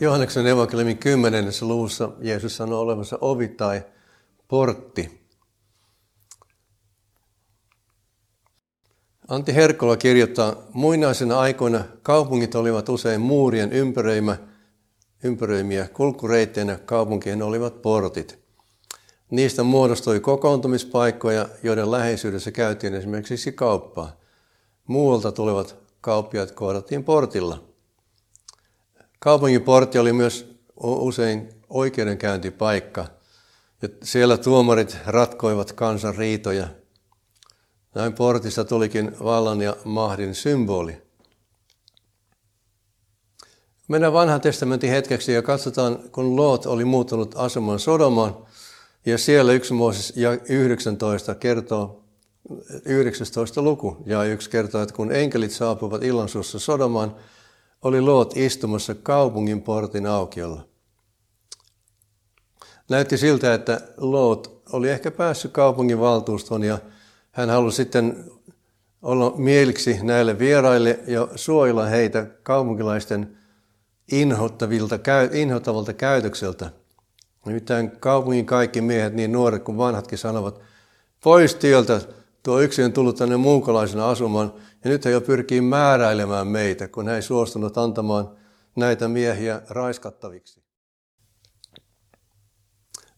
Johanneksen evankeliumin kymmenennessä luvussa Jeesus sanoo olevansa ovi tai portti. Antti Herkkola kirjoittaa, muinaisina aikoina kaupungit olivat usein muurien ympäröimä, ympäröimiä kulkureitteinä kaupunkien olivat portit. Niistä muodostui kokoontumispaikkoja, joiden läheisyydessä käytiin esimerkiksi kauppaa. Muualta tulevat kauppiaat kohdattiin portilla. Kaupungin portti oli myös usein oikeudenkäyntipaikka. Ja siellä tuomarit ratkoivat kansan riitoja. Näin portista tulikin vallan ja mahdin symboli. Mennään vanhan testamentin hetkeksi ja katsotaan, kun Loot oli muuttunut asumaan Sodomaan. Ja siellä yksi Mooses ja 19 kertoo, 19 luku ja yksi kertoo, että kun enkelit saapuvat illansuussa Sodomaan, oli Loot istumassa kaupungin portin aukiolla. Näytti siltä, että Loot oli ehkä päässyt kaupungin valtuuston ja hän halusi sitten olla mieliksi näille vieraille ja suojella heitä kaupunkilaisten inhottavilta, inhottavalta käytökseltä. Nimittäin kaupungin kaikki miehet, niin nuoret kuin vanhatkin, sanovat, pois tieltä, tuo yksi on tullut tänne muukalaisena asumaan, ja nyt he jo pyrkii määräilemään meitä, kun he ei suostunut antamaan näitä miehiä raiskattaviksi.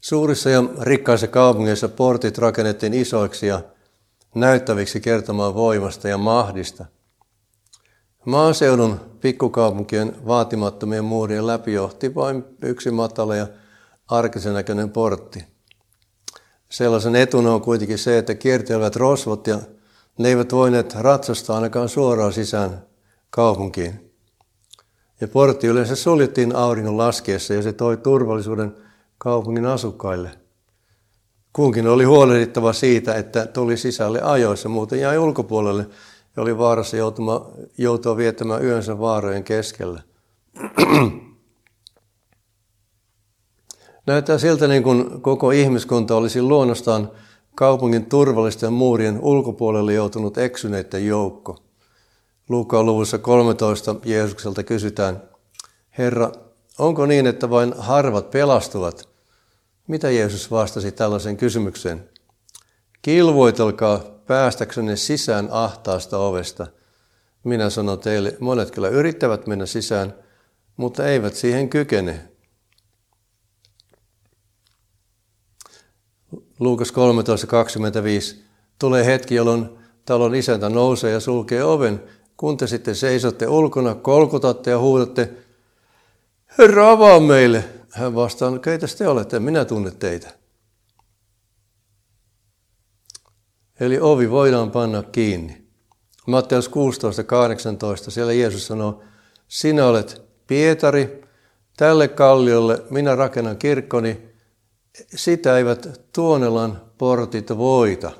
Suurissa ja rikkaissa kaupungeissa portit rakennettiin isoiksi ja näyttäviksi kertomaan voimasta ja mahdista. Maaseudun pikkukaupunkien vaatimattomien muurien läpi johti vain yksi matala ja arkisen näköinen portti. Sellaisen etuna on kuitenkin se, että kiertelevät rosvot ja ne eivät voineet ratsastaa ainakaan suoraan sisään kaupunkiin. Ja portti yleensä suljettiin auringon laskeessa ja se toi turvallisuuden kaupungin asukkaille. Kunkin oli huolehdittava siitä, että tuli sisälle ajoissa, muuten jäi ulkopuolelle ja oli vaarassa joutua viettämään yönsä vaarojen keskellä. Näyttää siltä niin kuin koko ihmiskunta olisi luonnostaan kaupungin turvallisten muurien ulkopuolelle joutunut eksyneiden joukko. Luukaan luvussa 13 Jeesukselta kysytään, Herra, onko niin, että vain harvat pelastuvat? Mitä Jeesus vastasi tällaisen kysymykseen? Kilvoitelkaa päästäksenne sisään ahtaasta ovesta. Minä sanon teille, monet kyllä yrittävät mennä sisään, mutta eivät siihen kykene. Luukas 13.25. Tulee hetki, jolloin talon isäntä nousee ja sulkee oven. Kun te sitten seisotte ulkona, kolkutatte ja huudatte, Herra avaa meille. Hän vastaa, keitä te olette, minä tunne teitä. Eli ovi voidaan panna kiinni. Matteus 16.18, siellä Jeesus sanoo, sinä olet Pietari, tälle kalliolle minä rakennan kirkkoni, sitä eivät Tuonelan portit voita.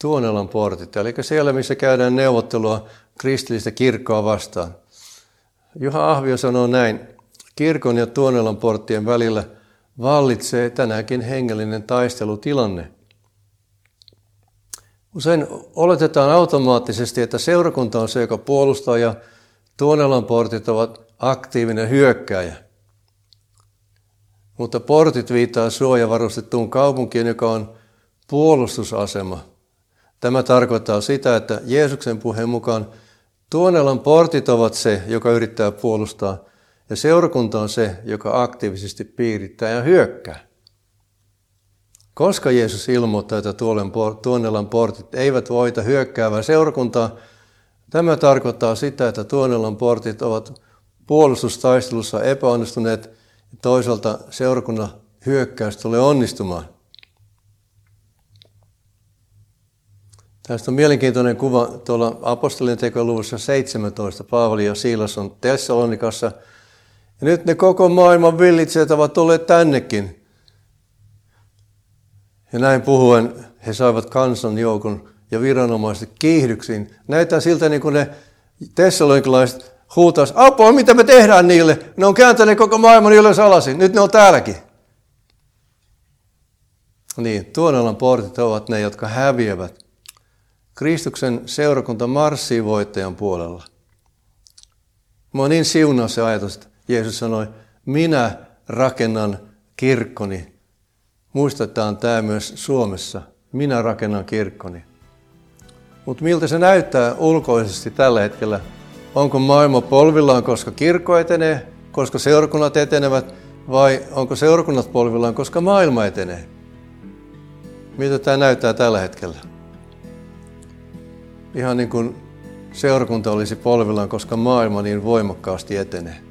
Tuonelan portit, eli siellä missä käydään neuvottelua kristillistä kirkkoa vastaan. Juha Ahvio sanoo näin, kirkon ja Tuonelan porttien välillä vallitsee tänäänkin hengellinen taistelutilanne. Usein oletetaan automaattisesti, että seurakunta on se, joka puolustaa ja Tuonelan portit ovat aktiivinen hyökkääjä – mutta portit viittaa suojavarustettuun kaupunkiin, joka on puolustusasema. Tämä tarkoittaa sitä, että Jeesuksen puheen mukaan Tuonelan portit ovat se, joka yrittää puolustaa, ja seurakunta on se, joka aktiivisesti piirittää ja hyökkää. Koska Jeesus ilmoittaa, että Tuonelan portit eivät voita hyökkäävää seurakuntaa, tämä tarkoittaa sitä, että Tuonelan portit ovat puolustustaistelussa epäonnistuneet toisaalta seurakunnan hyökkäys tulee onnistumaan. Tästä on mielenkiintoinen kuva tuolla apostolien tekoluvussa 17. Paavali ja Siilas on Tessalonikassa. Ja nyt ne koko maailman villitseet ovat tulleet tännekin. Ja näin puhuen he saivat kansan joukon ja viranomaiset kiihdyksiin. Näyttää siltä niin kuin ne tessalonikalaiset huutaisi, apua, mitä me tehdään niille? Ne on kääntäneet koko maailman ylös alasin, nyt ne on täälläkin. Niin, tuonelan portit ovat ne, jotka häviävät. Kristuksen seurakunta marssii voittajan puolella. On niin siunaa se ajatus, että Jeesus sanoi, minä rakennan kirkkoni. Muistetaan tämä myös Suomessa. Minä rakennan kirkkoni. Mutta miltä se näyttää ulkoisesti tällä hetkellä? Onko maailma polvillaan, koska kirkko etenee, koska seurakunnat etenevät, vai onko seurakunnat polvillaan, koska maailma etenee? Miltä tämä näyttää tällä hetkellä? Ihan niin kuin seurakunta olisi polvillaan, koska maailma niin voimakkaasti etenee.